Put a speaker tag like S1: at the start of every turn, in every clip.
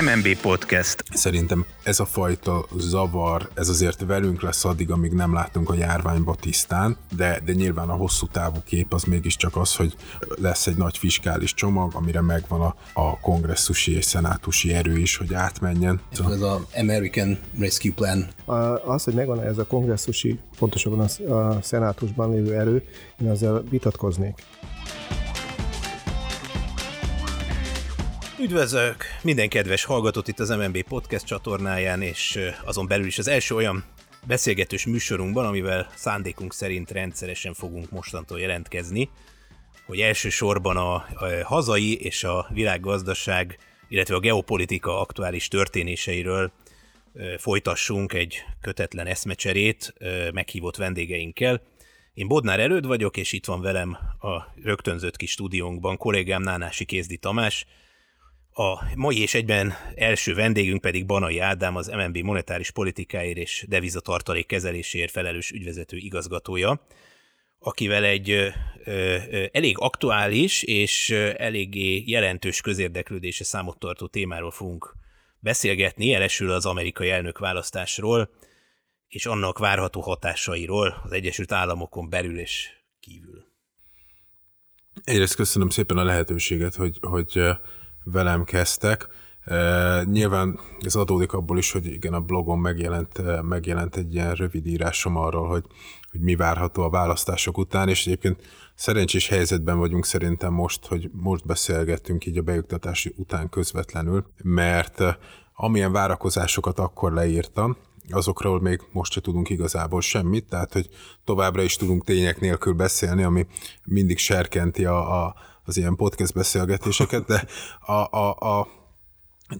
S1: MNB Podcast.
S2: Szerintem ez a fajta zavar, ez azért velünk lesz addig, amíg nem látunk a járványba tisztán, de, de nyilván a hosszú távú kép az mégiscsak az, hogy lesz egy nagy fiskális csomag, amire megvan a, a kongresszusi és szenátusi erő is, hogy átmenjen.
S3: Ez az American Rescue Plan.
S4: Az, hogy megvan ez a kongresszusi, pontosabban a szenátusban lévő erő, én ezzel vitatkoznék.
S1: Üdvözlök minden kedves hallgatót itt az MNB Podcast csatornáján, és azon belül is az első olyan beszélgetős műsorunkban, amivel szándékunk szerint rendszeresen fogunk mostantól jelentkezni, hogy elsősorban a, a hazai és a világgazdaság, illetve a geopolitika aktuális történéseiről folytassunk egy kötetlen eszmecserét meghívott vendégeinkkel. Én Bodnár Előd vagyok, és itt van velem a rögtönzött kis stúdiónkban kollégám Nánási Kézdi Tamás, a mai és egyben első vendégünk pedig Banai Ádám, az MNB monetáris politikáért és devizatartalék kezeléséért felelős ügyvezető igazgatója, akivel egy ö, ö, elég aktuális és eléggé jelentős közérdeklődése számot tartó témáról fogunk beszélgetni, elesül az amerikai elnök választásról, és annak várható hatásairól az Egyesült Államokon belül és kívül.
S2: Egyrészt köszönöm szépen a lehetőséget, hogy, hogy velem kezdtek. Nyilván ez adódik abból is, hogy igen, a blogon megjelent, megjelent egy ilyen rövid írásom arról, hogy, hogy mi várható a választások után, és egyébként szerencsés helyzetben vagyunk szerintem most, hogy most beszélgettünk így a bejuktatási után közvetlenül, mert amilyen várakozásokat akkor leírtam, azokról még most se tudunk igazából semmit, tehát hogy továbbra is tudunk tények nélkül beszélni, ami mindig serkenti a, a az ilyen podcast beszélgetéseket, de a, a, a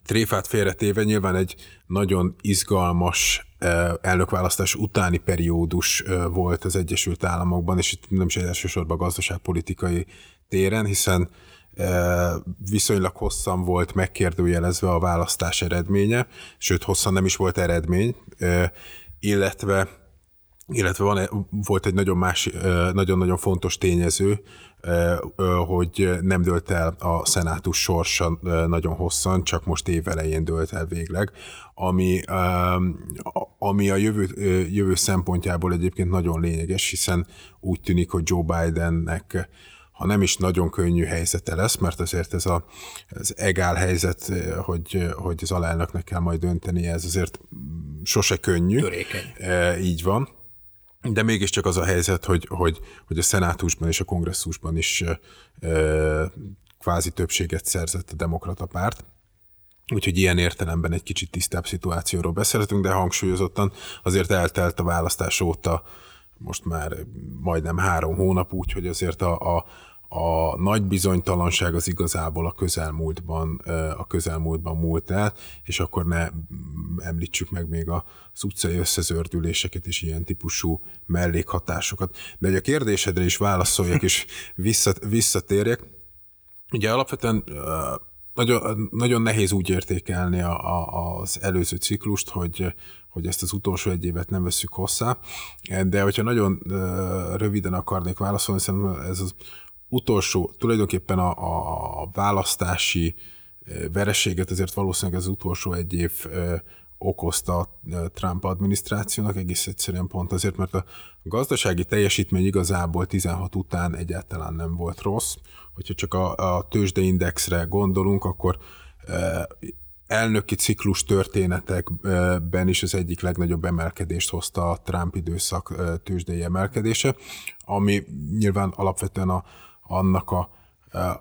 S2: tréfát félretéve nyilván egy nagyon izgalmas eh, elnökválasztás utáni periódus eh, volt az Egyesült Államokban, és itt nem is elsősorban gazdaságpolitikai téren, hiszen eh, viszonylag hosszan volt megkérdőjelezve a választás eredménye, sőt hosszan nem is volt eredmény, illetve illetve van, volt egy nagyon más, nagyon-nagyon fontos tényező, hogy nem dölt el a szenátus sorsa nagyon hosszan, csak most évelején dölt el végleg, ami, ami a jövő, jövő szempontjából egyébként nagyon lényeges, hiszen úgy tűnik, hogy Joe Bidennek ha nem is nagyon könnyű helyzete lesz, mert azért ez a, az egál helyzet, hogy, hogy az alelnöknek kell majd dönteni, ez azért sose könnyű.
S3: Törékeny.
S2: így van de mégiscsak az a helyzet, hogy, hogy, hogy a szenátusban és a kongresszusban is ö, kvázi többséget szerzett a demokrata párt. Úgyhogy ilyen értelemben egy kicsit tisztább szituációról beszélhetünk, de hangsúlyozottan azért eltelt a választás óta most már majdnem három hónap, úgyhogy azért a, a, a nagy bizonytalanság az igazából a közelmúltban, a közelmúltban múlt el, és akkor ne említsük meg még az utcai összezördüléseket és ilyen típusú mellékhatásokat. De egy a kérdésedre is válaszoljak, és visszatérjek. Ugye alapvetően nagyon, nagyon nehéz úgy értékelni a, a, az előző ciklust, hogy, hogy ezt az utolsó egy évet nem veszük hozzá, de hogyha nagyon röviden akarnék válaszolni, szerintem ez az utolsó, tulajdonképpen a, a választási vereséget azért valószínűleg az utolsó egy év okozta a Trump adminisztrációnak, egész egyszerűen pont azért, mert a gazdasági teljesítmény igazából 16 után egyáltalán nem volt rossz. Hogyha csak a, a tőzsdeindexre gondolunk, akkor elnöki ciklus történetekben is az egyik legnagyobb emelkedést hozta a Trump időszak tőzsdei emelkedése, ami nyilván alapvetően a, annak a,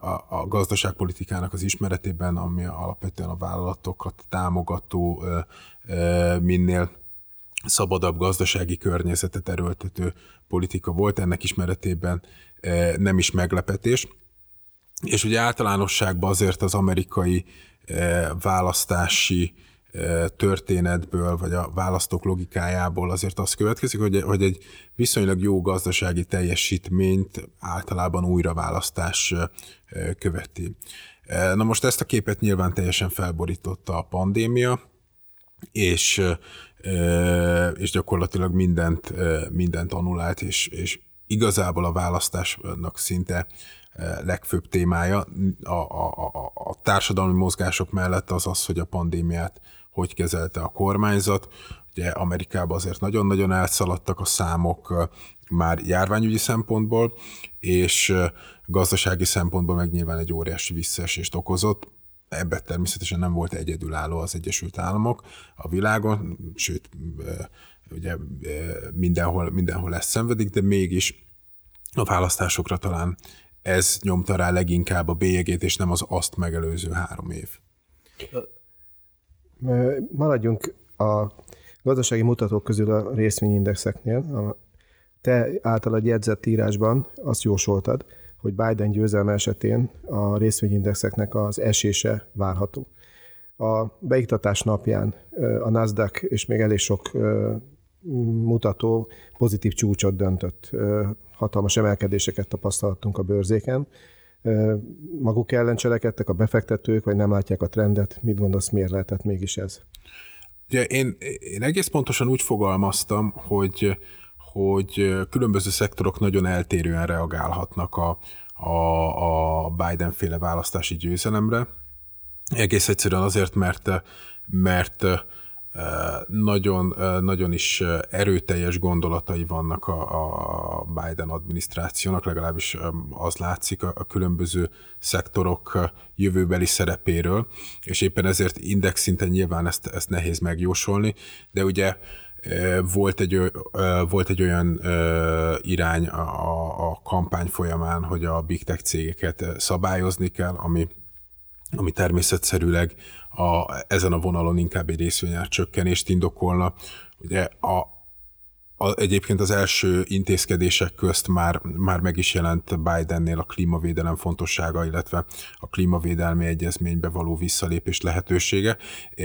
S2: a, a gazdaságpolitikának az ismeretében, ami alapvetően a vállalatokat támogató, minél szabadabb gazdasági környezetet erőltető politika volt, ennek ismeretében nem is meglepetés. És ugye általánosságban azért az amerikai választási történetből, vagy a választók logikájából azért az következik, hogy, hogy egy viszonylag jó gazdasági teljesítményt általában újraválasztás követi. Na most ezt a képet nyilván teljesen felborította a pandémia, és, és gyakorlatilag mindent, mindent anulált, és, és igazából a választásnak szinte legfőbb témája. A, a, a, a társadalmi mozgások mellett az az, hogy a pandémiát hogy kezelte a kormányzat. Ugye Amerikában azért nagyon-nagyon elszaladtak a számok már járványügyi szempontból, és gazdasági szempontból meg nyilván egy óriási visszaesést okozott. Ebben természetesen nem volt egyedülálló az Egyesült Államok a világon, sőt, ugye mindenhol, mindenhol ezt szenvedik, de mégis a választásokra talán ez nyomta rá leginkább a bélyegét, és nem az azt megelőző három év.
S4: Maradjunk a gazdasági mutatók közül a részvényindexeknél. A te általad jegyzett írásban azt jósoltad, hogy Biden győzelme esetén a részvényindexeknek az esése várható. A beiktatás napján a Nasdaq és még elég sok mutató pozitív csúcsot döntött. Hatalmas emelkedéseket tapasztaltunk a bőrzéken. Maguk ellen cselekedtek a befektetők, vagy nem látják a trendet? Mit gondolsz, miért lehetett mégis ez?
S2: Ugye én, én egész pontosan úgy fogalmaztam, hogy hogy különböző szektorok nagyon eltérően reagálhatnak a, a, a Biden-féle választási győzelemre. Egész egyszerűen azért, mert, mert nagyon, nagyon is erőteljes gondolatai vannak a, a Biden adminisztrációnak, legalábbis az látszik a, a különböző szektorok jövőbeli szerepéről, és éppen ezért index szinten nyilván ezt, ezt nehéz megjósolni, de ugye volt egy, volt egy olyan irány a, a kampány folyamán, hogy a big tech cégeket szabályozni kell, ami ami természetszerűleg a, ezen a vonalon inkább egy részvényár csökkenést indokolna. Ugye a, a, egyébként az első intézkedések közt már, már meg is jelent Bidennél a klímavédelem fontossága, illetve a klímavédelmi egyezménybe való visszalépés lehetősége. E,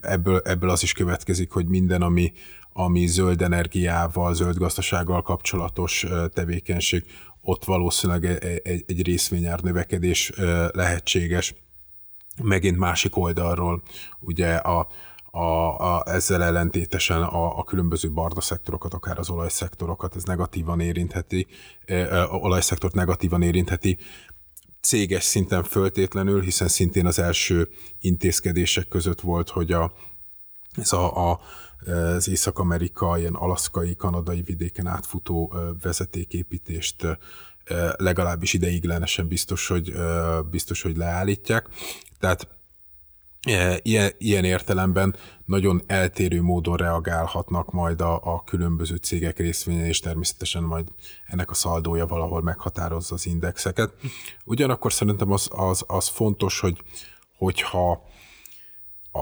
S2: ebből, ebből az is következik, hogy minden, ami, ami zöld energiával, zöld gazdasággal kapcsolatos e, tevékenység, ott valószínűleg egy, egy, egy részvényár növekedés e, lehetséges. Megint másik oldalról ugye a, a, a, ezzel ellentétesen a, a különböző barna szektorokat, akár az olajszektorokat, ez negatívan érintheti, a olajszektort negatívan érintheti, céges szinten föltétlenül, hiszen szintén az első intézkedések között volt, hogy a, ez a, a az Észak-Amerika, ilyen alaszkai, kanadai vidéken átfutó vezetéképítést legalábbis ideiglenesen biztos, hogy, biztos, hogy leállítják. Tehát ilyen, ilyen értelemben nagyon eltérő módon reagálhatnak majd a, a különböző cégek részvénye, és természetesen majd ennek a szaldója valahol meghatározza az indexeket. Ugyanakkor szerintem az, az, az fontos, hogy hogyha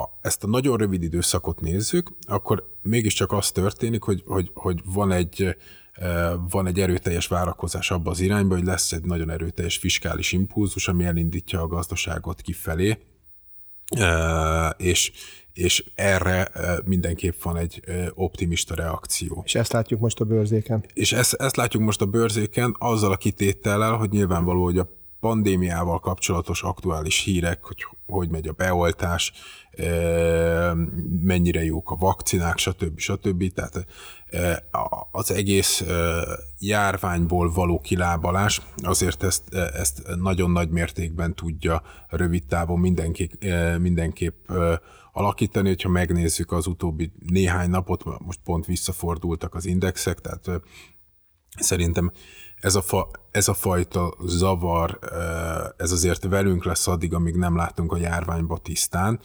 S2: a, ezt a nagyon rövid időszakot nézzük, akkor mégiscsak az történik, hogy, hogy, hogy van egy e, van egy erőteljes várakozás abba az irányba, hogy lesz egy nagyon erőteljes fiskális impulzus, ami elindítja a gazdaságot kifelé, és, és erre mindenképp van egy optimista reakció.
S4: És ezt látjuk most a bőrzéken?
S2: És ezt, ezt látjuk most a bőrzéken azzal a kitétellel, hogy nyilvánvaló, hogy a pandémiával kapcsolatos aktuális hírek, hogy hogy megy a beoltás, mennyire jók a vakcinák, stb. stb. Tehát az egész járványból való kilábalás azért ezt, ezt nagyon nagy mértékben tudja rövid távon mindenképp, mindenképp alakítani, hogyha megnézzük az utóbbi néhány napot, most pont visszafordultak az indexek, tehát szerintem ez a, fa, ez a fajta zavar, ez azért velünk lesz addig, amíg nem látunk a járványba tisztán,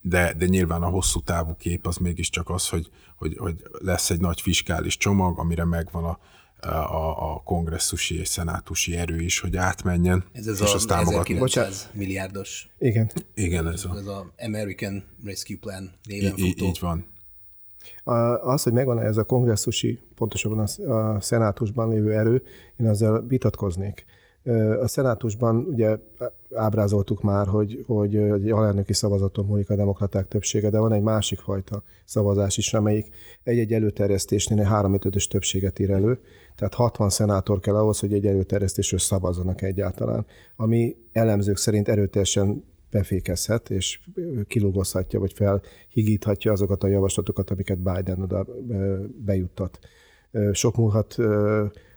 S2: de, de nyilván a hosszú távú kép az mégiscsak az, hogy, hogy, hogy lesz egy nagy fiskális csomag, amire megvan a, a, a kongresszusi és szenátusi erő is, hogy átmenjen.
S1: Ez az és a 1900 milliárdos.
S4: Igen.
S2: Igen, ez
S1: a... Ez a American Rescue Plan néven I,
S2: futó. Így van.
S4: Az, hogy megvan ez a kongresszusi, pontosabban a szenátusban lévő erő, én azzal vitatkoznék. A szenátusban ugye ábrázoltuk már, hogy, hogy egy alelnöki szavazaton múlik a demokraták többsége, de van egy másik fajta szavazás is, amelyik egy-egy előterjesztésnél egy három ötös többséget ír elő, tehát 60 szenátor kell ahhoz, hogy egy előterjesztésről szavazzanak egyáltalán, ami elemzők szerint erőteljesen befékezhet, és kilugozhatja, vagy felhigíthatja azokat a javaslatokat, amiket Biden oda bejuttat. Sok múlhat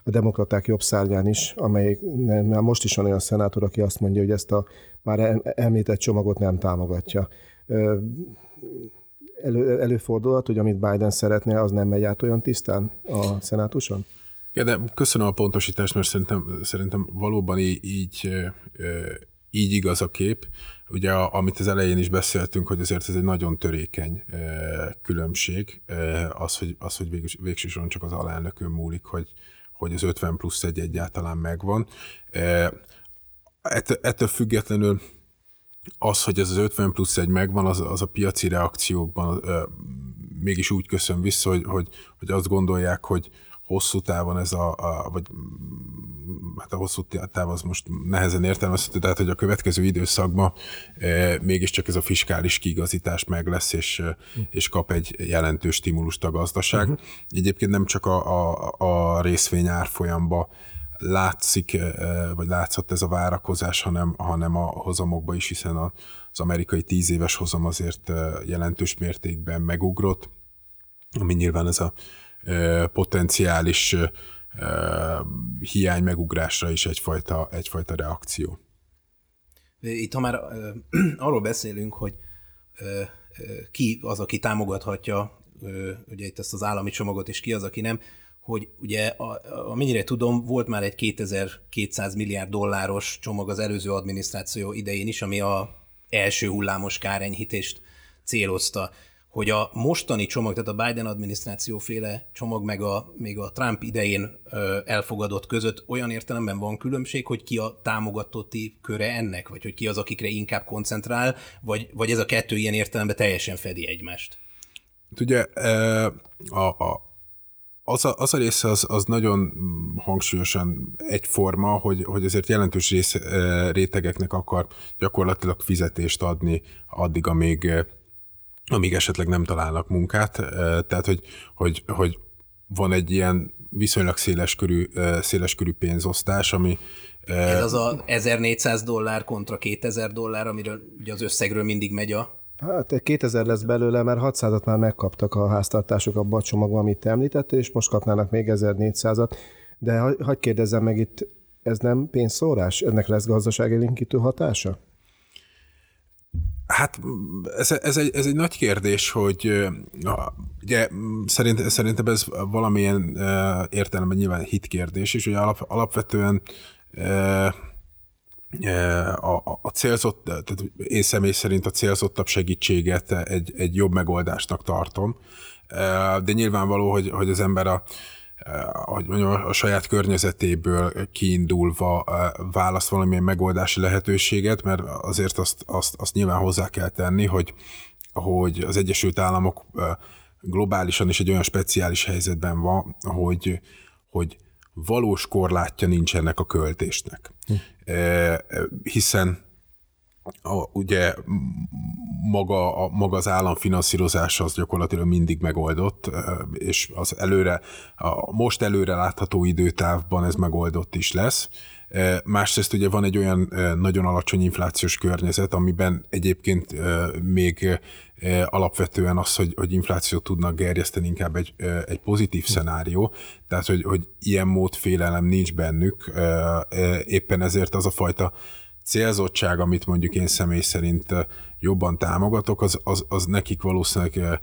S4: a demokraták jobb szárnyán is, amely már most is van olyan szenátor, aki azt mondja, hogy ezt a már említett csomagot nem támogatja. Elő, előfordulhat, hogy amit Biden szeretne, az nem megy át olyan tisztán a szenátuson?
S2: Ja, de köszönöm a pontosítást, mert szerintem, szerintem valóban így, így, így igaz a kép. Ugye, amit az elején is beszéltünk, hogy azért ez egy nagyon törékeny különbség, az, hogy, az, hogy végsősorban csak az alelnökön múlik, hogy, hogy az 50 plusz egy egyáltalán megvan. Ettől, ettől függetlenül az, hogy ez az 50 plusz egy megvan, az, az a piaci reakciókban mégis úgy köszön vissza, hogy, hogy, hogy azt gondolják, hogy, hosszú távon ez a, a vagy hát a hosszú táv az most nehezen értelmezhető, tehát hogy a következő időszakban e, mégiscsak ez a fiskális kiigazítás meg lesz, és, e, és kap egy jelentős stimulust a gazdaság. Uh-huh. Egyébként nem csak a, a, a részvény árfolyamba látszik, e, vagy látszott ez a várakozás, hanem, hanem a hozamokba is, hiszen az amerikai tíz éves hozam azért e, jelentős mértékben megugrott, ami nyilván ez a potenciális hiány megugrásra is egyfajta, egyfajta reakció.
S1: Itt ha már arról beszélünk, hogy ki az, aki támogathatja ugye itt ezt az állami csomagot, és ki az, aki nem, hogy ugye amennyire tudom, volt már egy 2200 milliárd dolláros csomag az előző adminisztráció idején is, ami a első hullámos kárenyhítést célozta hogy a mostani csomag, tehát a Biden adminisztráció féle csomag, meg a, még a Trump idején elfogadott között olyan értelemben van különbség, hogy ki a támogatotti köre ennek, vagy hogy ki az, akikre inkább koncentrál, vagy, vagy ez a kettő ilyen értelemben teljesen fedi egymást?
S2: Ugye a, a, az a, az a része az, az nagyon hangsúlyosan egyforma, hogy, hogy azért jelentős rész, rétegeknek akar gyakorlatilag fizetést adni addig, amíg amíg esetleg nem találnak munkát. Tehát, hogy, hogy, hogy van egy ilyen viszonylag széleskörű, széleskörű pénzosztás, ami
S1: ez az a 1400 dollár kontra 2000 dollár, amiről ugye az összegről mindig megy a...
S4: Hát 2000 lesz belőle, mert 600-at már megkaptak a háztartások abban a csomagban, amit te említettél, és most kapnának még 1400-at. De hagyd kérdezzem meg itt, ez nem pénzszórás? Ennek lesz gazdasági linkítő hatása?
S2: Hát ez, ez, egy, ez egy nagy kérdés, hogy ugye szerint, szerintem ez valamilyen értelemben nyilván hitkérdés, és ugye alap, alapvetően a, a célzott, tehát én személy szerint a célzottabb segítséget egy, egy jobb megoldásnak tartom, de nyilvánvaló, hogy, hogy az ember a, hogy mondjam, a saját környezetéből kiindulva választ valamilyen megoldási lehetőséget, mert azért azt, azt, azt nyilván hozzá kell tenni, hogy, hogy az Egyesült Államok globálisan is egy olyan speciális helyzetben van, hogy, hogy valós korlátja nincs ennek a költésnek. Hm. Hiszen a, ugye maga, a, maga az államfinanszírozása az gyakorlatilag mindig megoldott, és az előre, a most előre látható időtávban ez megoldott is lesz. Másrészt ugye van egy olyan nagyon alacsony inflációs környezet, amiben egyébként még alapvetően az, hogy, hogy inflációt tudnak gerjeszteni, inkább egy, egy pozitív szenárió, tehát hogy, hogy ilyen mód félelem nincs bennük, éppen ezért az a fajta célzottság, amit mondjuk én személy szerint jobban támogatok, az, az, az nekik valószínűleg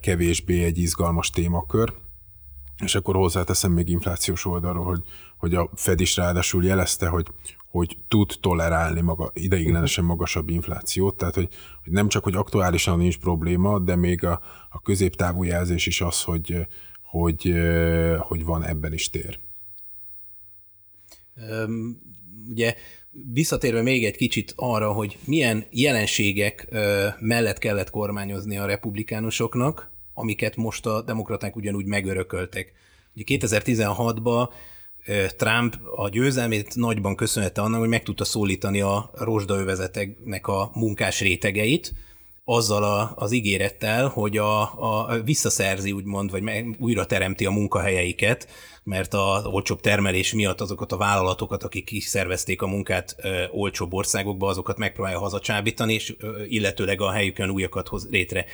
S2: kevésbé egy izgalmas témakör. És akkor hozzáteszem még inflációs oldalról, hogy, hogy a Fed is ráadásul jelezte, hogy, hogy tud tolerálni maga, ideiglenesen magasabb inflációt, tehát hogy, hogy nem csak, hogy aktuálisan nincs probléma, de még a, a középtávú jelzés is az, hogy, hogy, hogy van ebben is tér.
S1: Um, ugye visszatérve még egy kicsit arra, hogy milyen jelenségek mellett kellett kormányozni a republikánusoknak, amiket most a demokraták ugyanúgy megörököltek. Ugye 2016-ban Trump a győzelmét nagyban köszönhette annak, hogy meg tudta szólítani a rozsdaövezeteknek a munkás rétegeit, azzal a, az ígérettel, hogy a, a visszaszerzi, úgymond, vagy újra teremti a munkahelyeiket, mert a olcsóbb termelés miatt azokat a vállalatokat, akik kiszervezték a munkát ö, olcsóbb országokba, azokat megpróbálja hazacsábítani, és ö, illetőleg a helyükön újakat hoz létre.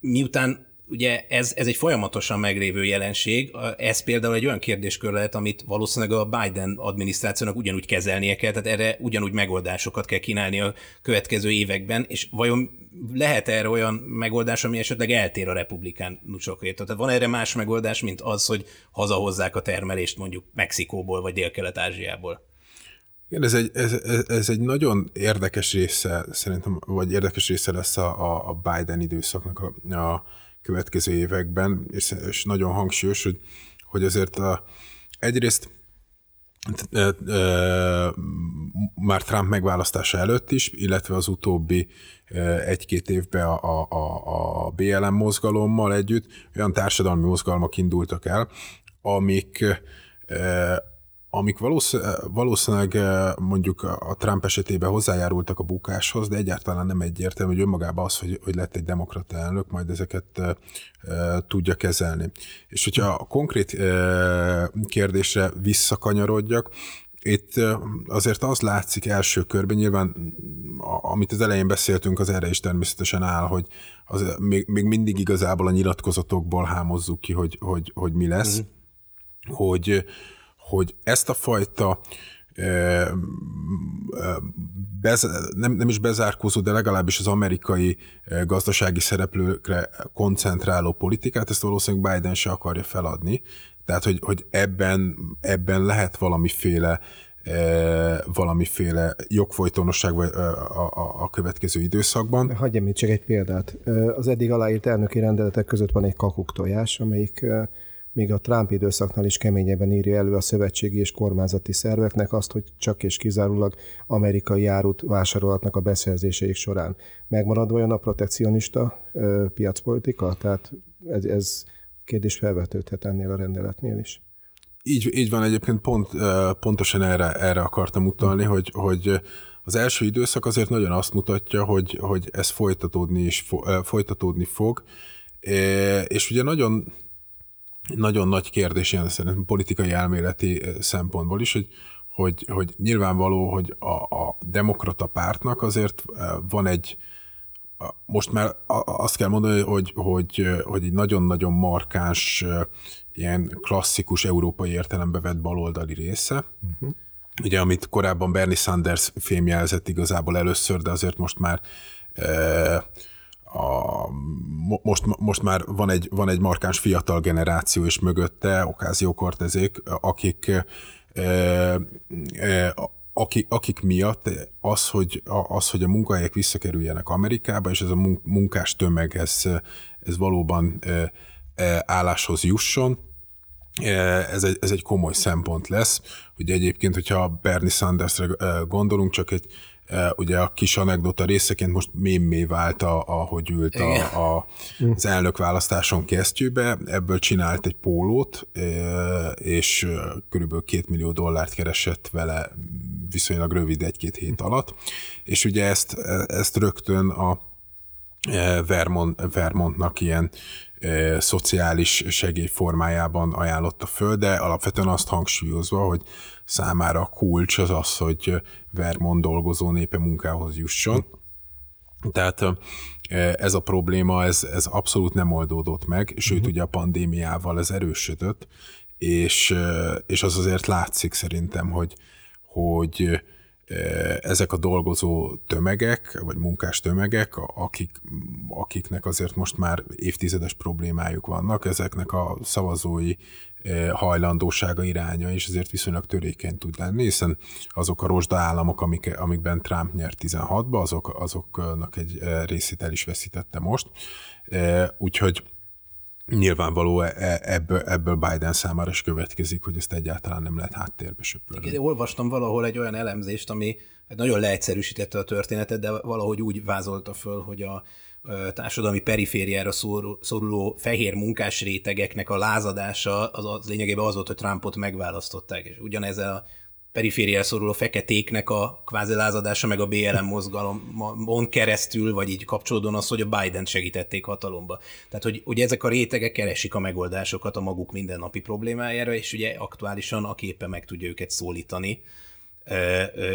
S1: Miután ugye ez, ez egy folyamatosan meglévő jelenség. Ez például egy olyan kérdéskör lehet, amit valószínűleg a Biden adminisztrációnak ugyanúgy kezelnie kell, tehát erre ugyanúgy megoldásokat kell kínálni a következő években, és vajon lehet erre olyan megoldás, ami esetleg eltér a republikánusokétől? Tehát van erre más megoldás, mint az, hogy hazahozzák a termelést mondjuk Mexikóból vagy Dél-Kelet-Ázsiából?
S2: Igen, ez egy, ez, ez egy nagyon érdekes része, szerintem, vagy érdekes része lesz a, a Biden időszaknak a, a következő években, és, nagyon hangsúlyos, hogy, hogy azért a, egyrészt már Trump megválasztása előtt is, illetve az utóbbi egy-két évben a, a, a BLM mozgalommal együtt olyan társadalmi mozgalmak indultak el, amik amik valószínűleg eh, mondjuk a Trump esetében hozzájárultak a bukáshoz, de egyáltalán nem egyértelmű, hogy önmagában az, hogy, hogy lett egy demokrata elnök, majd ezeket e, e, tudja kezelni. És hogyha a konkrét e, kérdésre visszakanyarodjak, itt azért az látszik első körben, nyilván amit az elején beszéltünk, az erre is természetesen áll, hogy az, még, még mindig igazából a nyilatkozatokból hámozzuk ki, hogy, hogy, hogy mi lesz, mm. hogy hogy ezt a fajta bez, nem, nem is bezárkózó, de legalábbis az amerikai gazdasági szereplőkre koncentráló politikát, ezt valószínűleg Biden se akarja feladni. Tehát, hogy, hogy ebben, ebben lehet valamiféle valamiféle jogfolytonosság vagy a, a, a következő időszakban.
S4: Hagyjam itt csak egy példát. Az eddig aláírt elnöki rendeletek között van egy kakuktojás, amelyik még a Trump időszaknál is keményebben írja elő a szövetségi és kormányzati szerveknek azt, hogy csak és kizárólag amerikai árut vásárolhatnak a beszerzéseik során. Megmarad olyan a protekcionista ö, piacpolitika? Tehát ez, ez kérdés felvetődhet ennél a rendeletnél is.
S2: Így, így van, egyébként pont, pontosan erre, erre akartam utalni, hogy, hogy az első időszak azért nagyon azt mutatja, hogy, hogy ez folytatódni is folytatódni fog, és ugye nagyon nagyon nagy kérdés ilyen szerintem politikai elméleti szempontból is, hogy, hogy, hogy nyilvánvaló, hogy a, a demokrata pártnak azért van egy, most már azt kell mondani, hogy, hogy, hogy egy nagyon-nagyon markáns, ilyen klasszikus európai értelembe vett baloldali része, uh-huh. ugye amit korábban Bernie Sanders fémjelzett igazából először, de azért most már a, most, most már van egy, van egy markáns fiatal generáció is mögötte, Ocasio Cortezék, akik akik, miatt az hogy, az, hogy a munkahelyek visszakerüljenek Amerikába, és ez a munkás tömeg, ez, ez valóban álláshoz jusson, ez egy, ez egy komoly szempont lesz. Ugye egyébként, hogyha Bernie Sandersre gondolunk, csak egy ugye a kis anekdota részeként most mémé vált, a, ahogy ült a, a, az elnökválasztáson kesztyűbe, ebből csinált egy pólót, és körülbelül két millió dollárt keresett vele viszonylag rövid egy-két hét alatt, és ugye ezt, ezt rögtön a Vermont, Vermontnak ilyen e, szociális segély formájában ajánlotta föl, de alapvetően azt hangsúlyozva, hogy számára a kulcs az az, hogy Vermont dolgozó népe munkához jusson. Tehát ez a probléma, ez, ez abszolút nem oldódott meg, sőt uh-huh. ugye a pandémiával ez erősödött, és, és az azért látszik szerintem, hogy, hogy ezek a dolgozó tömegek, vagy munkás tömegek, akik, akiknek azért most már évtizedes problémájuk vannak, ezeknek a szavazói hajlandósága iránya is azért viszonylag törékeny tud lenni, hiszen azok a rozsda államok, amik, amikben Trump nyert 16-ba, azok, azoknak egy részét el is veszítette most. Úgyhogy nyilvánvaló e, e, ebből, ebből Biden számára is következik, hogy ezt egyáltalán nem lehet háttérbe söpörni.
S1: Én olvastam valahol egy olyan elemzést, ami nagyon leegyszerűsítette a történetet, de valahogy úgy vázolta föl, hogy a társadalmi perifériára szoruló fehér munkás rétegeknek a lázadása az, az lényegében az volt, hogy Trumpot megválasztották, és ugyanez a perifériára szoruló feketéknek a kvázi lázadása, meg a BLM mozgalomon keresztül, vagy így kapcsolódóan az, hogy a Biden segítették hatalomba. Tehát, hogy ugye ezek a rétegek keresik a megoldásokat a maguk mindennapi problémájára, és ugye aktuálisan, aki éppen meg tudja őket szólítani,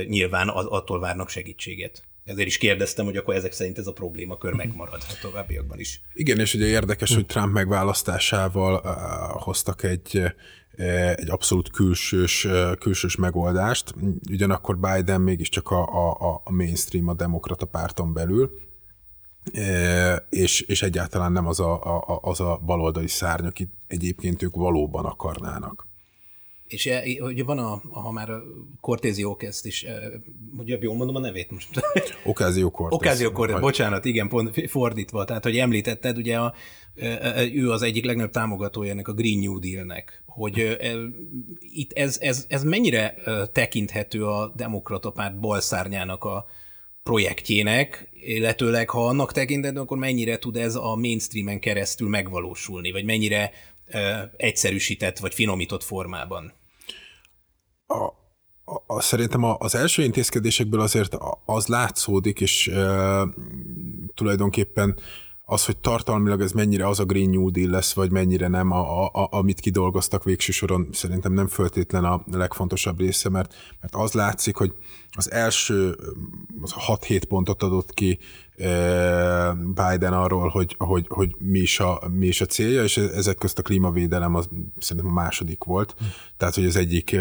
S1: nyilván attól várnak segítséget. ezért is kérdeztem, hogy akkor ezek szerint ez a problémakör megmarad a továbbiakban is.
S2: Igen, és ugye érdekes, hogy Trump megválasztásával hoztak egy, egy abszolút külsős, külsős megoldást, ugyanakkor Biden mégiscsak a, a, a mainstream a demokrata párton belül, és, és egyáltalán nem az a, a, az a baloldali szárny, akit egyébként ők valóban akarnának.
S1: És e, hogy van, a, ha már a Cortézi Okeszt is, e, hogy jól mondom a nevét most.
S2: Okázió Cortez.
S1: Okázió Cortez, bocsánat, igen, pont fordítva. Tehát, hogy említetted, ugye a, e, ő az egyik legnagyobb támogatója ennek a Green New Deal-nek, hogy itt ez, ez, ez mennyire tekinthető a demokrata párt balszárnyának a projektjének, illetőleg ha annak tekintető, akkor mennyire tud ez a mainstreamen keresztül megvalósulni, vagy mennyire egyszerűsített vagy finomított formában?
S2: A, a, a, szerintem az első intézkedésekből azért az látszódik, és e, tulajdonképpen az, hogy tartalmilag ez mennyire az a Green New Deal lesz, vagy mennyire nem, a, a, amit kidolgoztak végső soron, szerintem nem föltétlen a legfontosabb része, mert, mert az látszik, hogy az első az 6-7 pontot adott ki Biden arról, hogy, hogy, hogy mi, is a, mi is a célja, és ezek közt a klímavédelem az szerintem a második volt. Mm. Tehát, hogy az egyik,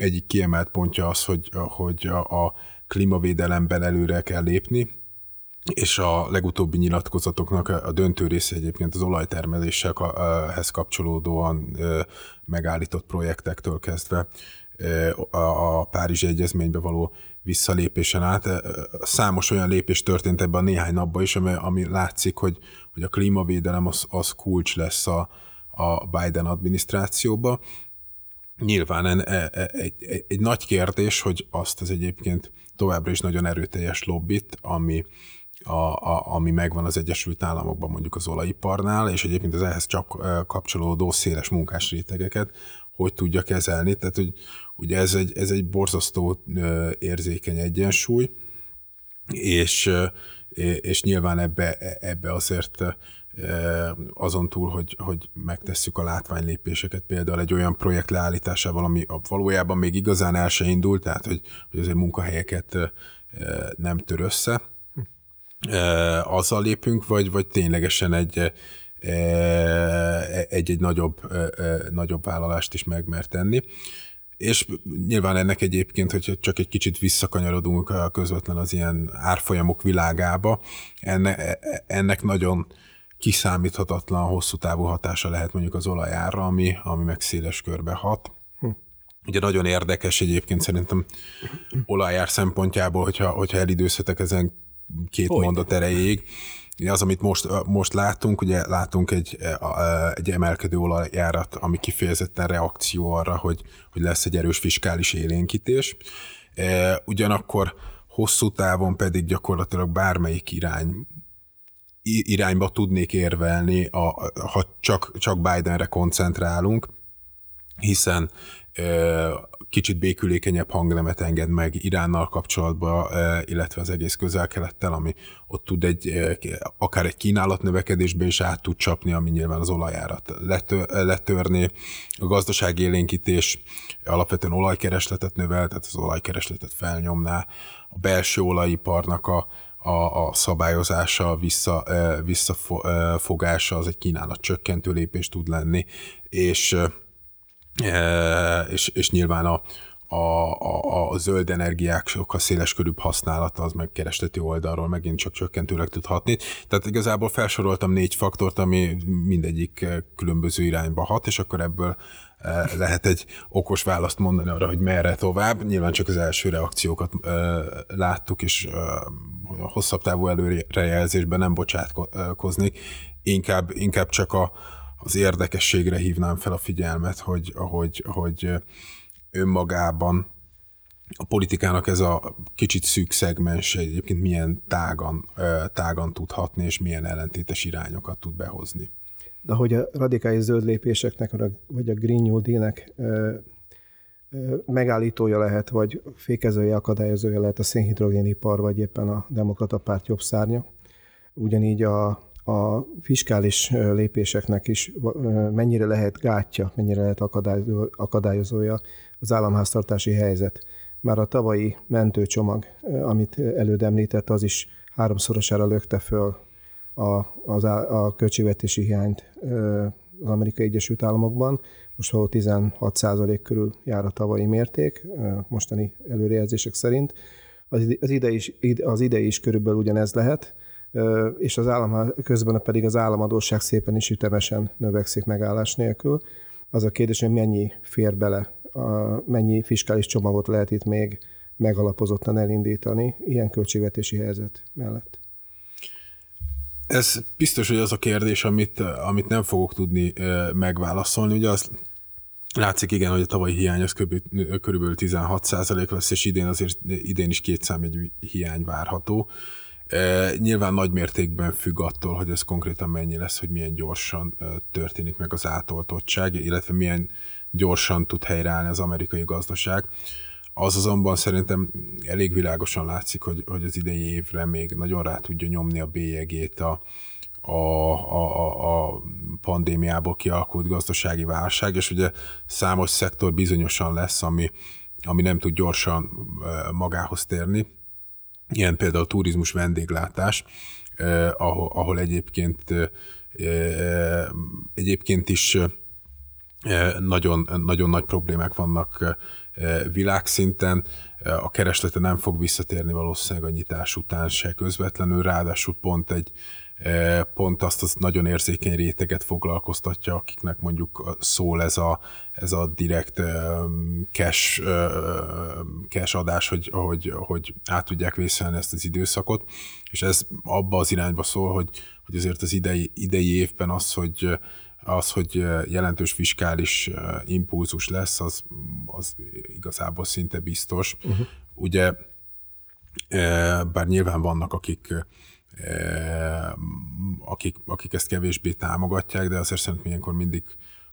S2: egyik kiemelt pontja az, hogy, hogy a, a klímavédelemben előre kell lépni, és a legutóbbi nyilatkozatoknak a döntő része egyébként az olajtermeléshez kapcsolódóan megállított projektektől kezdve a Párizsi Egyezménybe való visszalépésen át. Számos olyan lépés történt ebben a néhány napban is, ami, ami látszik, hogy, hogy a klímavédelem az, az kulcs lesz a, a Biden adminisztrációba. Nyilván egy, egy, egy, egy nagy kérdés, hogy azt az egyébként továbbra is nagyon erőteljes lobbit, ami, a, a, ami megvan az Egyesült Államokban mondjuk az olajiparnál, és egyébként az ehhez csak kapcsolódó széles munkás rétegeket, hogy tudja kezelni. Tehát, hogy ugye ez egy, ez egy borzasztó érzékeny egyensúly, és, és nyilván ebbe, ebbe azért azon túl, hogy, hogy megtesszük a látványlépéseket, például egy olyan projekt leállításával, ami valójában még igazán el se indult, tehát hogy, hogy azért munkahelyeket nem tör össze, azzal lépünk, vagy, vagy ténylegesen egy, egy-egy nagyobb, nagyobb vállalást is meg tenni. És nyilván ennek egyébként, hogyha csak egy kicsit visszakanyarodunk közvetlen az ilyen árfolyamok világába, ennek, ennek nagyon kiszámíthatatlan, hosszú távú hatása lehet mondjuk az olajárra, ami, ami meg széles körbe hat. Hm. Ugye nagyon érdekes egyébként szerintem olajár szempontjából, hogyha, hogyha elidőzhetek ezen két Hogy? mondat erejéig. Az, amit most, most látunk, ugye látunk egy, egy emelkedő olajjárat, ami kifejezetten reakció arra, hogy, hogy lesz egy erős fiskális élénkítés. Ugyanakkor hosszú távon pedig gyakorlatilag bármelyik irány irányba tudnék érvelni, a, ha csak, csak Bidenre koncentrálunk, hiszen kicsit békülékenyebb hangnemet enged meg Iránnal kapcsolatban, illetve az egész közel-kelettel, ami ott tud egy, akár egy kínálat növekedésbe is át tud csapni, ami nyilván az olajárat letörni. A gazdasági élénkítés alapvetően olajkeresletet növel, tehát az olajkeresletet felnyomná. A belső olajiparnak a, a, a szabályozása, vissza, visszafogása az egy kínálat csökkentő lépés tud lenni, és és, és nyilván a, a, a, a zöld energiák sokkal széleskörűbb használata az meg keresleti oldalról megint csak csökkentőleg tud hatni. Tehát igazából felsoroltam négy faktort, ami mindegyik különböző irányba hat, és akkor ebből lehet egy okos választ mondani arra, hogy merre tovább. Nyilván csak az első reakciókat láttuk, és a hosszabb távú előrejelzésben nem bocsátkoznék, inkább, inkább csak a, az érdekességre hívnám fel a figyelmet, hogy, hogy, hogy önmagában a politikának ez a kicsit szűk szegmens egyébként milyen tágan, tágan tud hatni, és milyen ellentétes irányokat tud behozni.
S4: De hogy a radikális zöld lépéseknek, vagy a Green New Deal-nek megállítója lehet, vagy fékezője, akadályozója lehet a szénhidrogénipar, vagy éppen a demokrata párt jobb szárnya. Ugyanígy a a fiskális lépéseknek is mennyire lehet gátja, mennyire lehet akadályozója az államháztartási helyzet. már a tavalyi mentőcsomag, amit előd említett, az is háromszorosára lökte föl a, az, a költségvetési hiányt az Amerikai Egyesült Államokban. Most ahol 16 körül jár a tavalyi mérték, mostani előrejelzések szerint. Az ide is, az ide is körülbelül ugyanez lehet, és az állam, közben pedig az államadóság szépen is ütemesen növekszik megállás nélkül. Az a kérdés, hogy mennyi fér bele, mennyi fiskális csomagot lehet itt még megalapozottan elindítani ilyen költségvetési helyzet mellett.
S2: Ez biztos, hogy az a kérdés, amit, amit nem fogok tudni megválaszolni. Ugye az látszik igen, hogy a tavalyi hiány az körülbelül 16 lesz, és idén azért idén is két számjegyű hiány várható. Nyilván nagy mértékben függ attól, hogy ez konkrétan mennyi lesz, hogy milyen gyorsan történik meg az átoltottság, illetve milyen gyorsan tud helyreállni az amerikai gazdaság. Az azonban szerintem elég világosan látszik, hogy, hogy az idei évre még nagyon rá tudja nyomni a bélyegét a, a, a, a pandémiából kialakult gazdasági válság, és ugye számos szektor bizonyosan lesz, ami, ami nem tud gyorsan magához térni. Ilyen például turizmus vendéglátás, ahol, ahol egyébként egyébként is nagyon, nagyon nagy problémák vannak világszinten. A kereslete nem fog visszatérni valószínűleg a nyitás után se közvetlenül, ráadásul pont egy pont azt az nagyon érzékeny réteget foglalkoztatja, akiknek mondjuk szól ez a, ez a direkt cash, cash adás, hogy, hogy, hogy át tudják vészelni ezt az időszakot, és ez abba az irányba szól, hogy, hogy azért az idei, idei évben az, hogy az, hogy jelentős fiskális impulzus lesz, az, az igazából szinte biztos. Uh-huh. Ugye, bár nyilván vannak, akik akik, akik ezt kevésbé támogatják, de azért szerintem ilyenkor mindig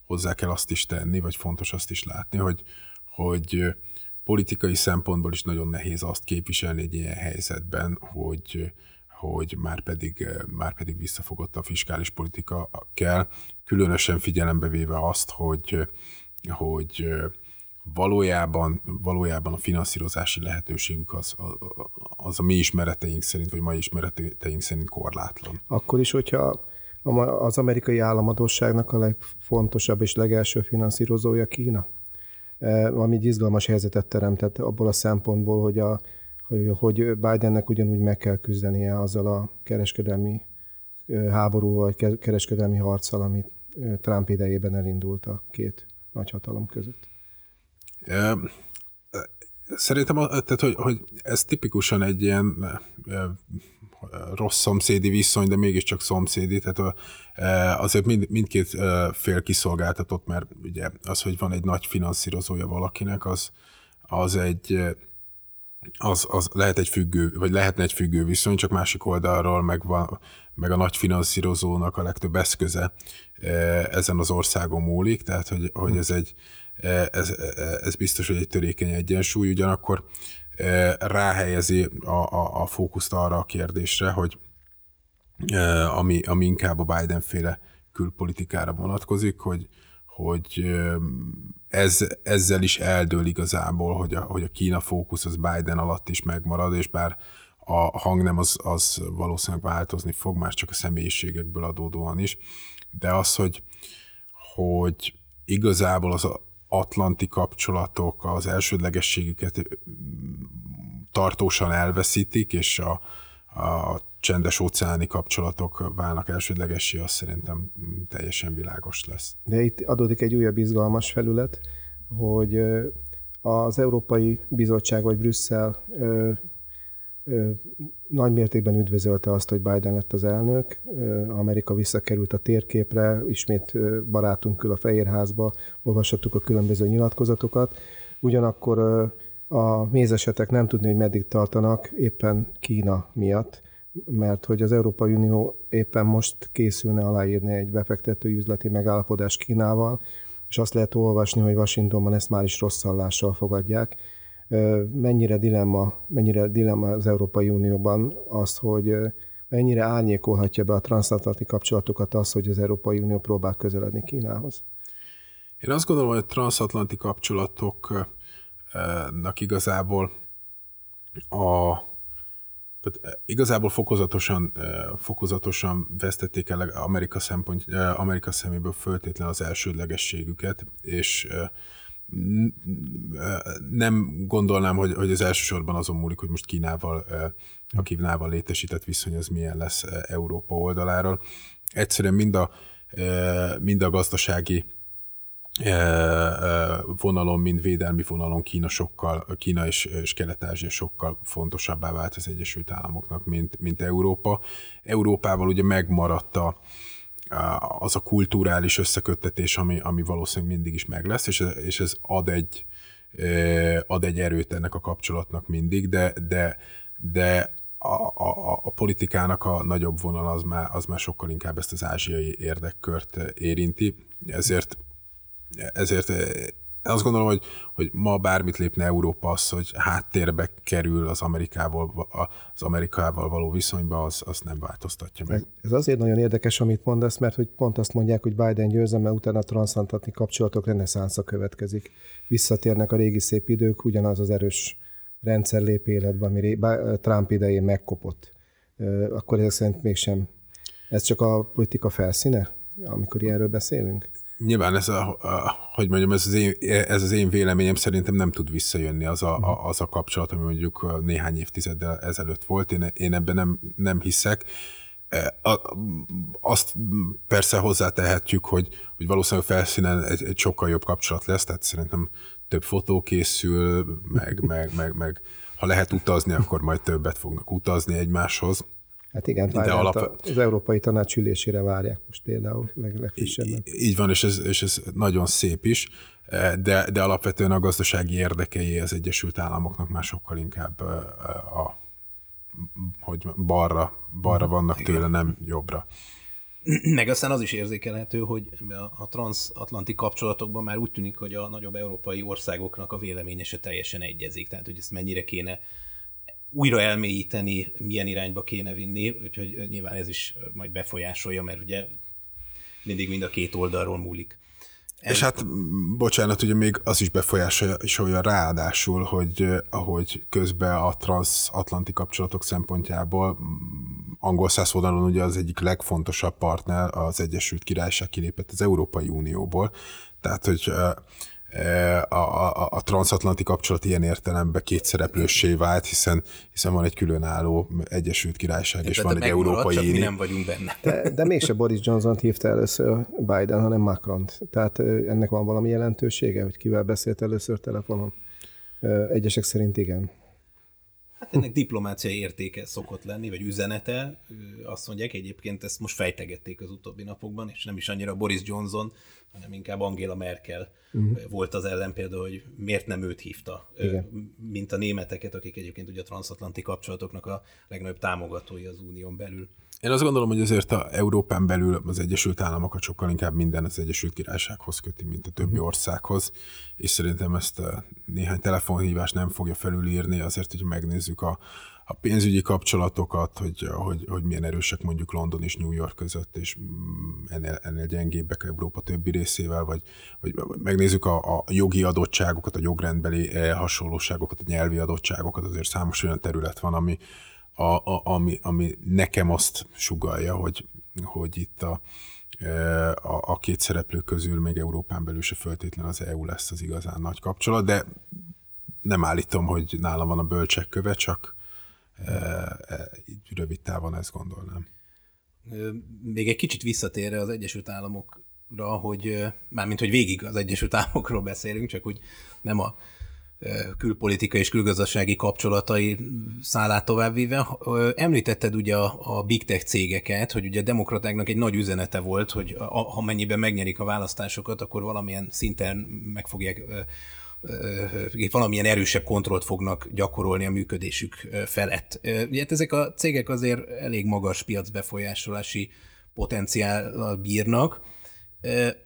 S2: hozzá kell azt is tenni, vagy fontos azt is látni, hogy, hogy politikai szempontból is nagyon nehéz azt képviselni egy ilyen helyzetben, hogy, hogy már pedig, már pedig visszafogott a fiskális politika kell, különösen figyelembe véve azt, hogy, hogy valójában, valójában a finanszírozási lehetőségük az, az a mi ismereteink szerint, vagy mai ismereteink szerint korlátlan.
S4: Akkor is, hogyha az amerikai államadóságnak a legfontosabb és legelső finanszírozója Kína, ami egy izgalmas helyzetet teremtett abból a szempontból, hogy, a, hogy, Bidennek ugyanúgy meg kell küzdenie azzal a kereskedelmi háborúval, kereskedelmi harccal, amit Trump idejében elindult a két nagyhatalom között.
S2: Szerintem, tehát, hogy, hogy ez tipikusan egy ilyen rossz szomszédi viszony, de mégiscsak szomszédi, tehát azért mind, mindkét fél kiszolgáltatott, mert ugye az, hogy van egy nagy finanszírozója valakinek, az, az egy az, az lehet egy függő, vagy lehetne egy függő viszony, csak másik oldalról meg, van, meg a nagy finanszírozónak a legtöbb eszköze ezen az országon múlik, tehát hogy, hogy ez egy E, ez, e, ez biztos, hogy egy törékeny egyensúly, ugyanakkor e, ráhelyezi a, a, a fókuszt arra a kérdésre, hogy ami, ami inkább a Biden-féle külpolitikára vonatkozik, hogy, hogy ez, ezzel is eldől igazából, hogy a, hogy a Kína fókusz az Biden alatt is megmarad, és bár a hangnem az, az valószínűleg változni fog, már csak a személyiségekből adódóan is, de az, hogy, hogy igazából az, atlanti kapcsolatok az elsődlegességüket tartósan elveszítik, és a, a csendes óceáni kapcsolatok válnak elsődlegessé, az szerintem teljesen világos lesz.
S4: De itt adódik egy újabb izgalmas felület, hogy az Európai Bizottság vagy Brüsszel nagy mértékben üdvözölte azt, hogy Biden lett az elnök. Amerika visszakerült a térképre, ismét barátunk kül a Fehérházba, olvashattuk a különböző nyilatkozatokat. Ugyanakkor a mézesetek nem tudni, hogy meddig tartanak, éppen Kína miatt, mert hogy az Európai Unió éppen most készülne aláírni egy befektetői üzleti megállapodás Kínával, és azt lehet olvasni, hogy Washingtonban ezt már is rosszallással fogadják mennyire dilemma, mennyire dilemma az Európai Unióban az, hogy mennyire árnyékolhatja be a transatlanti kapcsolatokat az, hogy az Európai Unió próbál közeledni Kínához?
S2: Én azt gondolom, hogy a transatlanti kapcsolatok igazából a tehát igazából fokozatosan, fokozatosan vesztették el Amerika, szempont, Amerika szeméből föltétlen az elsődlegességüket, és nem gondolnám, hogy, hogy az elsősorban azon múlik, hogy most Kínával, a Kínával létesített viszony az milyen lesz Európa oldaláról. Egyszerűen mind a, mind a gazdasági vonalon, mint védelmi vonalon Kína sokkal, Kína és, és Kelet-Ázsia sokkal fontosabbá vált az Egyesült Államoknak, mint, mint Európa. Európával ugye megmaradt a, az a kulturális összeköttetés, ami, ami valószínűleg mindig is meg lesz, és, és ez ad egy, ad egy erőt ennek a kapcsolatnak mindig, de, de, de a, a, a politikának a nagyobb vonal az már, az már sokkal inkább ezt az ázsiai érdekkört érinti, ezért ezért eh, azt gondolom, hogy, hogy ma bármit lépne Európa az, hogy háttérbe kerül az Amerikával, az Amerikával való viszonyba, az, az nem változtatja meg.
S4: Ez azért nagyon érdekes, amit mondasz, mert hogy pont azt mondják, hogy Biden győzelme után a transzatlanti kapcsolatok reneszánsza következik. Visszatérnek a régi szép idők, ugyanaz az erős rendszer lép életbe, ami Trump idején megkopott. Akkor ezek szerint mégsem. Ez csak a politika felszíne, amikor ilyenről beszélünk?
S2: Nyilván ez a, a hogy mondjam, ez az, én, ez az én véleményem szerintem nem tud visszajönni az a, a, az a kapcsolat, ami mondjuk néhány évtizeddel ezelőtt volt. Én, én ebben nem, nem hiszek. E, azt persze hozzátehetjük, hogy, hogy valószínűleg felszínen egy, egy sokkal jobb kapcsolat lesz, tehát szerintem több fotó készül, meg, meg, meg, meg ha lehet utazni, akkor majd többet fognak utazni egymáshoz.
S4: Hát igen, de alap... az Európai Tanács ülésére várják most például leg, legfrissebben.
S2: Így van, és ez, és ez nagyon szép is, eh, de, de alapvetően a gazdasági érdekei az Egyesült Államoknak már sokkal inkább a, eh, a hogy balra, balra vannak tőle, nem jobbra.
S1: Meg aztán az is érzékelhető, hogy a transatlanti kapcsolatokban már úgy tűnik, hogy a nagyobb európai országoknak a véleménye se teljesen egyezik. Tehát, hogy ezt mennyire kéne újra elmélyíteni, milyen irányba kéne vinni, úgyhogy nyilván ez is majd befolyásolja, mert ugye mindig mind a két oldalról múlik.
S2: Ez és hát, bocsánat, ugye még az is befolyásolja ráadásul, hogy ahogy közben a transatlanti kapcsolatok szempontjából angol száz oldalon ugye az egyik legfontosabb partner az Egyesült Királyság kilépett az Európai Unióból, tehát hogy a, a, a transatlanti kapcsolat ilyen értelemben kétszereplőssé vált, hiszen, hiszen van egy különálló Egyesült Királyság, és van egy Európai
S1: Unió. mi nem vagyunk benne.
S4: De, de mégse Boris Johnson hívta először Biden, hanem macron Tehát ennek van valami jelentősége, hogy kivel beszélt először telefonon? Egyesek szerint igen.
S1: Hát ennek diplomáciai értéke szokott lenni, vagy üzenete. Azt mondják, egyébként ezt most fejtegették az utóbbi napokban, és nem is annyira Boris Johnson, hanem inkább Angela Merkel uh-huh. volt az ellen például, hogy miért nem őt hívta, Igen. mint a németeket, akik egyébként ugye a transatlanti kapcsolatoknak a legnagyobb támogatói az unión belül.
S2: Én azt gondolom, hogy azért a Európán belül az Egyesült Államokat sokkal inkább minden az Egyesült Királysághoz köti, mint a többi országhoz, és szerintem ezt a néhány telefonhívás nem fogja felülírni, azért, hogy megnézzük a, a pénzügyi kapcsolatokat, hogy, hogy, hogy milyen erősek mondjuk London és New York között, és mm, ennél, ennél gyengébbek Európa többi részével, vagy, vagy megnézzük a, a jogi adottságokat, a jogrendbeli eh, hasonlóságokat, a nyelvi adottságokat, azért számos olyan terület van, ami, a, a, ami, ami nekem azt sugalja, hogy, hogy itt a, e, a, a két szereplő közül még Európán belül se föltétlen az EU lesz az igazán nagy kapcsolat, de nem állítom, hogy nálam van a bölcsek köve, csak rövid távon ezt gondolnám.
S1: Még egy kicsit visszatérve az Egyesült Államokra, hogy mármint, hogy végig az Egyesült Államokról beszélünk, csak úgy nem a külpolitikai és külgazdasági kapcsolatai szállát továbbvéve. Említetted ugye a, a big tech cégeket, hogy ugye a demokratáknak egy nagy üzenete volt, hogy a, ha mennyiben megnyerik a választásokat, akkor valamilyen szinten meg fogják valamilyen erősebb kontrollt fognak gyakorolni a működésük felett. Ugye hát ezek a cégek azért elég magas piacbefolyásolási potenciállal bírnak.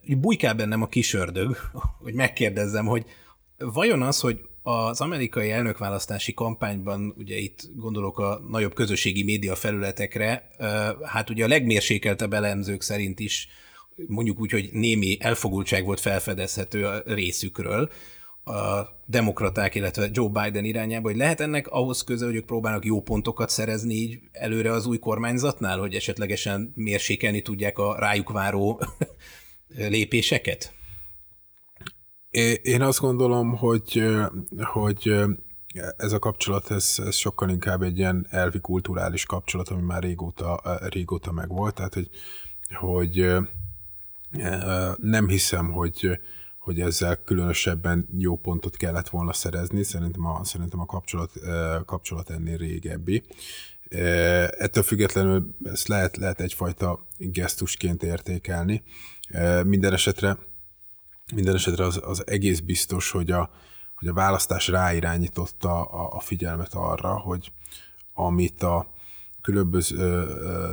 S1: Bújkál bennem a kisördög, hogy megkérdezzem, hogy Vajon az, hogy az amerikai elnökválasztási kampányban, ugye itt gondolok a nagyobb közösségi média felületekre, hát ugye a legmérsékeltebb elemzők szerint is mondjuk úgy, hogy némi elfogultság volt felfedezhető a részükről. A demokraták, illetve Joe Biden irányába, hogy lehet ennek ahhoz köze, hogy ők próbálnak jó pontokat szerezni így előre az új kormányzatnál, hogy esetlegesen mérsékelni tudják a rájuk váró lépéseket?
S2: Én azt gondolom, hogy, hogy ez a kapcsolat, ez, ez sokkal inkább egy ilyen elvi kulturális kapcsolat, ami már régóta, régóta megvolt, tehát hogy, hogy nem hiszem, hogy, hogy ezzel különösebben jó pontot kellett volna szerezni, szerintem a, szerintem a kapcsolat, kapcsolat ennél régebbi. Ettől függetlenül ezt lehet, lehet egyfajta gesztusként értékelni. Minden esetre, minden esetre az, az egész biztos, hogy a, hogy a választás ráirányította a, a figyelmet arra, hogy amit a különböző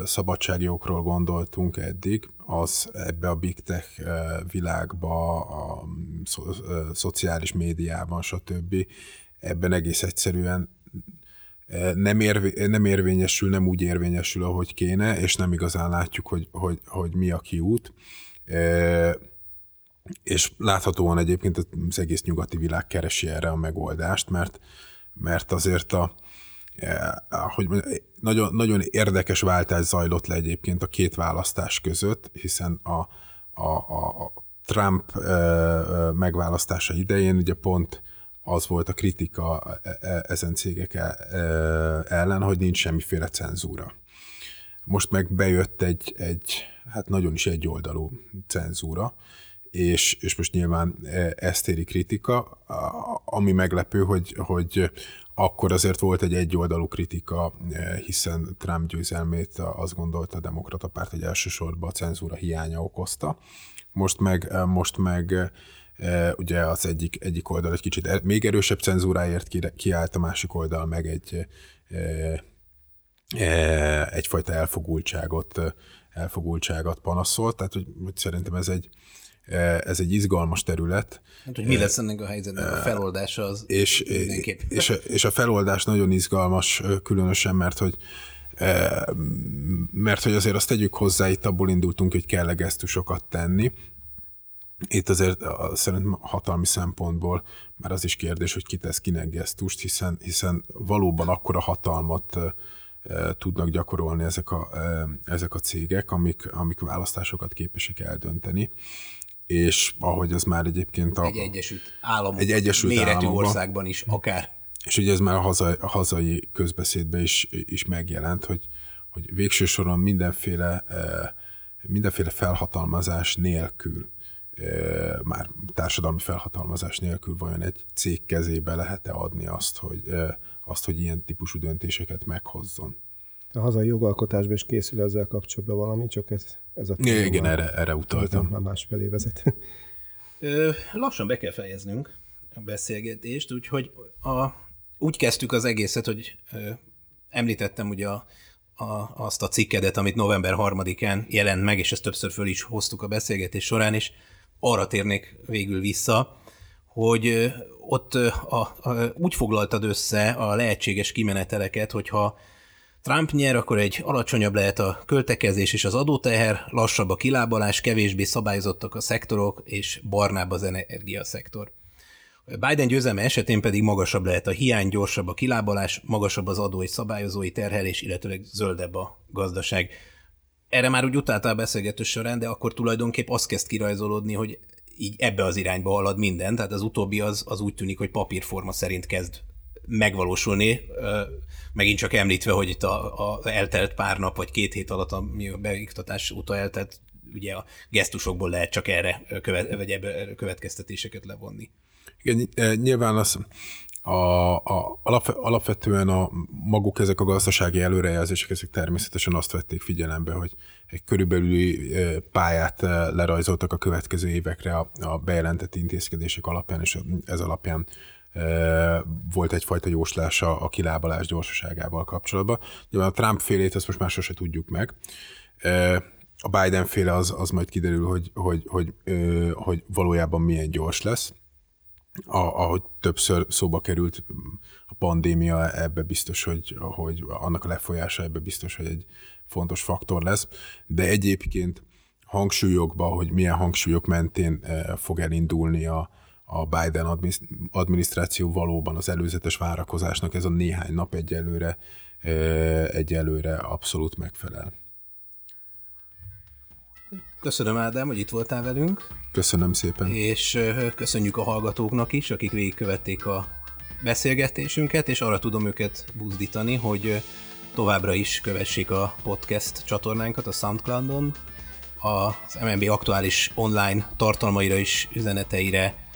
S2: szabadságjogokról gondoltunk eddig, az ebbe a big tech világba, a szo, szociális médiában, stb. ebben egész egyszerűen nem, érvé, nem érvényesül, nem úgy érvényesül, ahogy kéne, és nem igazán látjuk, hogy, hogy, hogy mi a kiút. És láthatóan egyébként az egész nyugati világ keresi erre a megoldást, mert, mert azért a, hogy nagyon, nagyon érdekes váltás zajlott le egyébként a két választás között, hiszen a, a, a Trump megválasztása idején ugye pont az volt a kritika ezen cégek ellen, hogy nincs semmiféle cenzúra. Most meg bejött egy, egy hát nagyon is egyoldalú cenzúra, és, és most nyilván ezt éri kritika, ami meglepő, hogy, hogy akkor azért volt egy egyoldalú kritika, hiszen Trump győzelmét azt gondolta a demokrata párt, hogy elsősorban a cenzúra hiánya okozta. Most meg, most meg ugye az egyik, egyik oldal egy kicsit er, még erősebb cenzúráért kiállt, a másik oldal meg egy egyfajta elfogultságot, elfogultságot panaszolt, tehát hogy, hogy szerintem ez egy, ez egy izgalmas terület.
S1: Hát, hogy mi lesz ennek a helyzetnek a feloldása az
S2: és, és, a, és a feloldás nagyon izgalmas, különösen, mert hogy mert hogy azért azt tegyük hozzá, itt abból indultunk, hogy kell gesztusokat tenni. Itt azért szerintem hatalmi szempontból már az is kérdés, hogy ki tesz kinek gesztust, hiszen, hiszen valóban akkora hatalmat tudnak gyakorolni ezek a, ezek a cégek, amik, amik választásokat képesek eldönteni és ahogy az már egyébként
S1: a... Egy Egyesült Államok egy Egyesült méretű államokban, országban is akár.
S2: És ugye ez már a hazai, a hazai közbeszédben is, is megjelent, hogy, hogy végső soron mindenféle, mindenféle felhatalmazás nélkül, már társadalmi felhatalmazás nélkül vajon egy cég kezébe lehet-e adni azt, hogy, azt, hogy ilyen típusú döntéseket meghozzon.
S4: A hazai jogalkotásban is készül ezzel kapcsolatban valami, csak ez, ez a
S2: téma. Igen, erre, erre utaltam.
S4: Már másfelé vezet.
S1: Ö, lassan be kell fejeznünk a beszélgetést, úgyhogy a, úgy kezdtük az egészet, hogy ö, említettem ugye a, a, azt a cikkedet, amit november 3-án jelent meg, és ezt többször föl is hoztuk a beszélgetés során, és arra térnék végül vissza, hogy ott a, a, úgy foglaltad össze a lehetséges kimeneteleket, hogyha Trump nyer, akkor egy alacsonyabb lehet a költekezés és az adóteher, lassabb a kilábalás, kevésbé szabályozottak a szektorok, és barnább az energiaszektor. Biden győzelme esetén pedig magasabb lehet a hiány, gyorsabb a kilábalás, magasabb az adó és szabályozói terhelés, illetőleg zöldebb a gazdaság. Erre már úgy utáltál beszélgető során, de akkor tulajdonképp azt kezd kirajzolódni, hogy így ebbe az irányba halad minden, tehát az utóbbi az, az úgy tűnik, hogy papírforma szerint kezd megvalósulni, megint csak említve, hogy itt a, a eltelt pár nap, vagy két hét alatt, ami a beiktatás óta eltelt, ugye a gesztusokból lehet csak erre követ, vagy ebbe következtetéseket levonni.
S2: Igen, nyilván az, a, a, alapvetően a maguk ezek a gazdasági előrejelzések, ezek természetesen azt vették figyelembe, hogy egy körülbelüli pályát lerajzoltak a következő évekre a, a bejelentett intézkedések alapján, és ez alapján volt egyfajta jóslása a kilábalás gyorsaságával kapcsolatban. Nyilván a Trump félét ezt most már sose tudjuk meg. A Biden féle az, az majd kiderül, hogy, hogy, hogy, hogy valójában milyen gyors lesz. A, ahogy többször szóba került, a pandémia ebbe biztos, hogy, hogy annak a lefolyása ebbe biztos, hogy egy fontos faktor lesz. De egyébként hangsúlyokba, hogy milyen hangsúlyok mentén fog elindulni a, a Biden adminisztráció valóban az előzetes várakozásnak ez a néhány nap egyelőre, egyelőre abszolút megfelel.
S1: Köszönöm Ádám, hogy itt voltál velünk.
S2: Köszönöm szépen.
S1: És köszönjük a hallgatóknak is, akik végigkövették a beszélgetésünket, és arra tudom őket buzdítani, hogy továbbra is kövessék a podcast csatornánkat a Soundcloudon, az MNB aktuális online tartalmaira és üzeneteire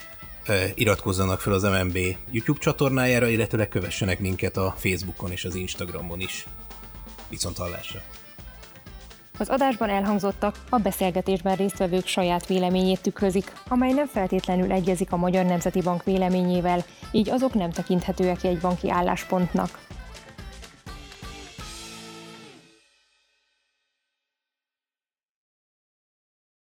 S1: iratkozzanak fel az MNB YouTube csatornájára, illetve kövessenek minket a Facebookon és az Instagramon is. Viszont hallásra!
S5: Az adásban elhangzottak a beszélgetésben résztvevők saját véleményét tükrözik, amely nem feltétlenül egyezik a Magyar Nemzeti Bank véleményével, így azok nem tekinthetőek jegybanki álláspontnak.